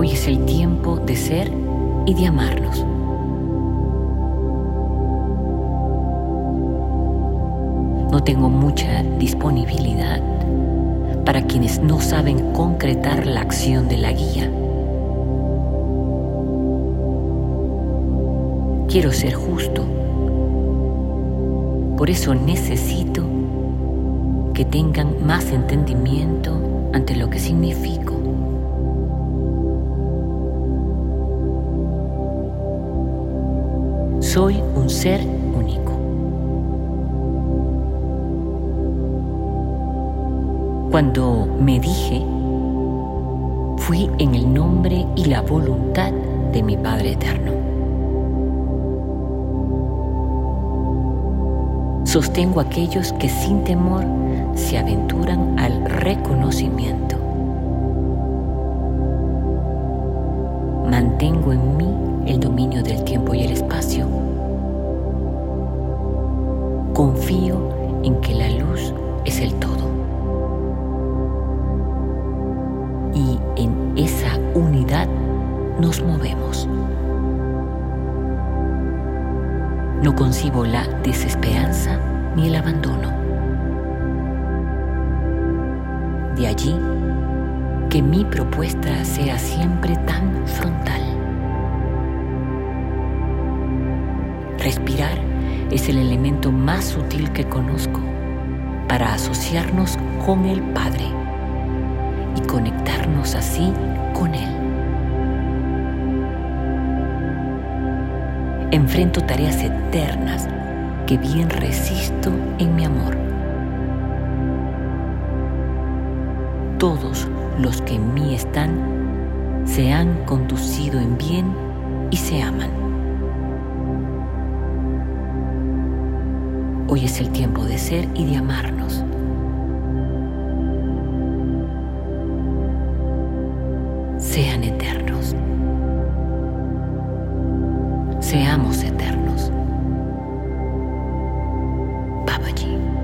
Hoy es el tiempo de ser y de amarnos. No tengo mucha disponibilidad para quienes no saben concretar la acción de la guía. Quiero ser justo. Por eso necesito que tengan más entendimiento ante lo que significo. Soy un ser único. Cuando me dije, fui en el nombre y la voluntad de mi Padre Eterno. Sostengo a aquellos que sin temor se aventuran al reconocimiento. Nos movemos. No concibo la desesperanza ni el abandono. De allí que mi propuesta sea siempre tan frontal. Respirar es el elemento más sutil que conozco para asociarnos con el Padre y conectarnos así con Él. Enfrento tareas eternas que bien resisto en mi amor. Todos los que en mí están se han conducido en bien y se aman. Hoy es el tiempo de ser y de amarnos. Babaji.